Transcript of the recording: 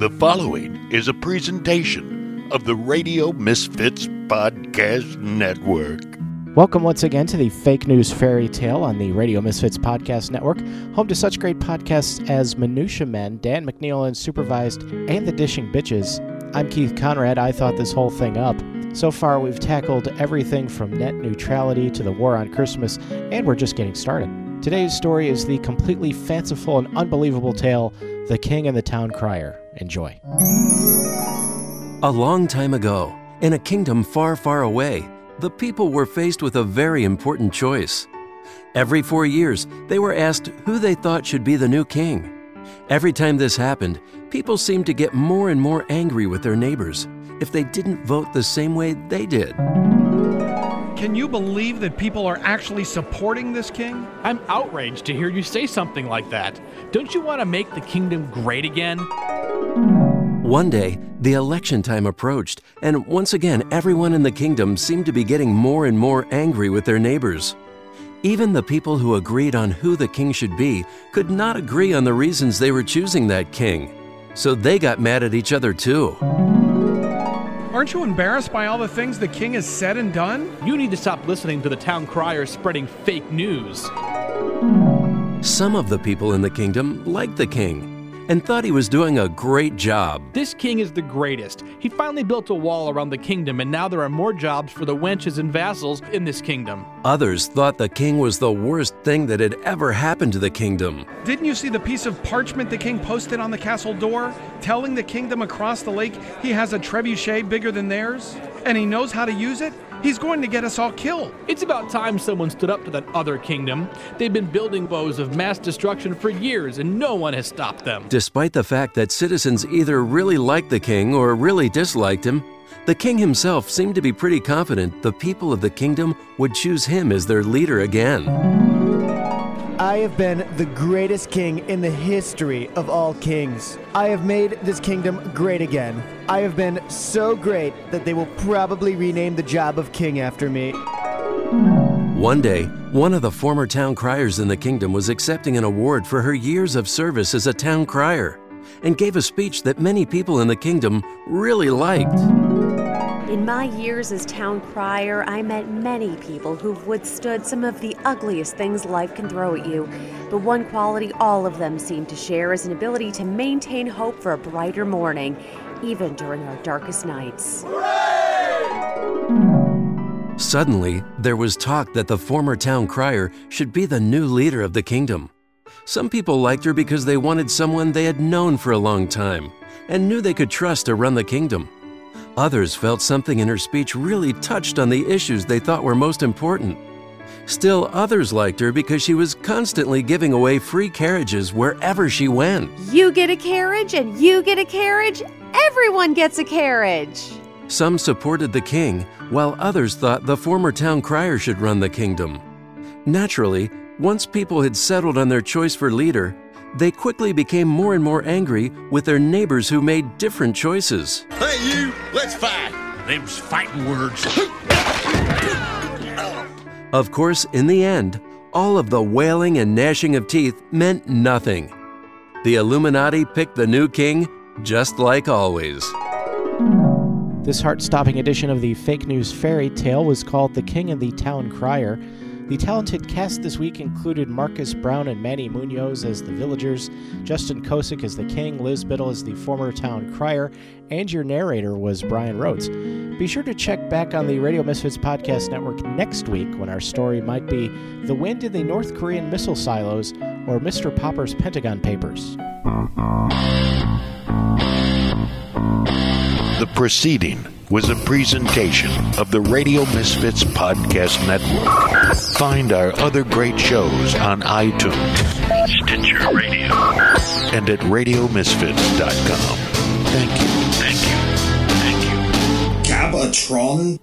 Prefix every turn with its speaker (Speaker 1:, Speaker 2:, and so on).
Speaker 1: The following is a presentation of the Radio Misfits Podcast Network.
Speaker 2: Welcome once again to the Fake News Fairy Tale on the Radio Misfits Podcast Network, home to such great podcasts as Minutia Men, Dan McNeil and Supervised, and The Dishing Bitches. I'm Keith Conrad. I thought this whole thing up. So far, we've tackled everything from net neutrality to the war on Christmas, and we're just getting started. Today's story is the completely fanciful and unbelievable tale The King and the Town Crier. Enjoy.
Speaker 3: A long time ago, in a kingdom far, far away, the people were faced with a very important choice. Every four years, they were asked who they thought should be the new king. Every time this happened, people seemed to get more and more angry with their neighbors if they didn't vote the same way they did.
Speaker 4: Can you believe that people are actually supporting this king?
Speaker 5: I'm outraged to hear you say something like that. Don't you want to make the kingdom great again?
Speaker 3: One day, the election time approached, and once again, everyone in the kingdom seemed to be getting more and more angry with their neighbors. Even the people who agreed on who the king should be could not agree on the reasons they were choosing that king. So they got mad at each other too.
Speaker 4: Aren't you embarrassed by all the things the king has said and done?
Speaker 5: You need to stop listening to the town crier spreading fake news.
Speaker 3: Some of the people in the kingdom liked the king and thought he was doing a great job.
Speaker 5: This king is the greatest. He finally built a wall around the kingdom, and now there are more jobs for the wenches and vassals in this kingdom.
Speaker 3: Others thought the king was the worst thing that had ever happened to the kingdom.
Speaker 4: Didn't you see the piece of parchment the king posted on the castle door, telling the kingdom across the lake he has a trebuchet bigger than theirs? And he knows how to use it? He's going to get us all killed.
Speaker 5: It's about time someone stood up to that other kingdom. They've been building bows of mass destruction for years, and no one has stopped them.
Speaker 3: Despite the fact that citizens either really liked the king or really disliked him, the king himself seemed to be pretty confident the people of the kingdom would choose him as their leader again.
Speaker 6: I have been the greatest king in the history of all kings. I have made this kingdom great again. I have been so great that they will probably rename the job of king after me.
Speaker 3: One day, one of the former town criers in the kingdom was accepting an award for her years of service as a town crier and gave a speech that many people in the kingdom really liked.
Speaker 7: In my years as town crier, I met many people who've withstood some of the ugliest things life can throw at you. But one quality all of them seem to share is an ability to maintain hope for a brighter morning, even during our darkest nights.
Speaker 3: Suddenly, there was talk that the former town crier should be the new leader of the kingdom. Some people liked her because they wanted someone they had known for a long time and knew they could trust to run the kingdom. Others felt something in her speech really touched on the issues they thought were most important. Still, others liked her because she was constantly giving away free carriages wherever she went.
Speaker 7: You get a carriage, and you get a carriage. Everyone gets a carriage.
Speaker 3: Some supported the king, while others thought the former town crier should run the kingdom. Naturally, once people had settled on their choice for leader, they quickly became more and more angry with their neighbors who made different choices.
Speaker 8: Hey, you, let's fight. Them's fighting words.
Speaker 3: Of course, in the end, all of the wailing and gnashing of teeth meant nothing. The Illuminati picked the new king just like always.
Speaker 2: This heart stopping edition of the Fake News Fairy Tale was called The King and the Town Crier. The talented cast this week included Marcus Brown and Manny Munoz as the villagers, Justin Kosick as the king, Liz Biddle as the former town crier, and your narrator was Brian Rhodes. Be sure to check back on the Radio Misfits Podcast Network next week when our story might be The Wind in the North Korean Missile Silos or Mr. Popper's Pentagon Papers.
Speaker 1: The proceeding was a presentation of the Radio Misfits Podcast Network. Find our other great shows on iTunes, Stitcher Radio, and at RadioMisfits.com. Thank you. Thank you. Thank you.
Speaker 9: Gabatron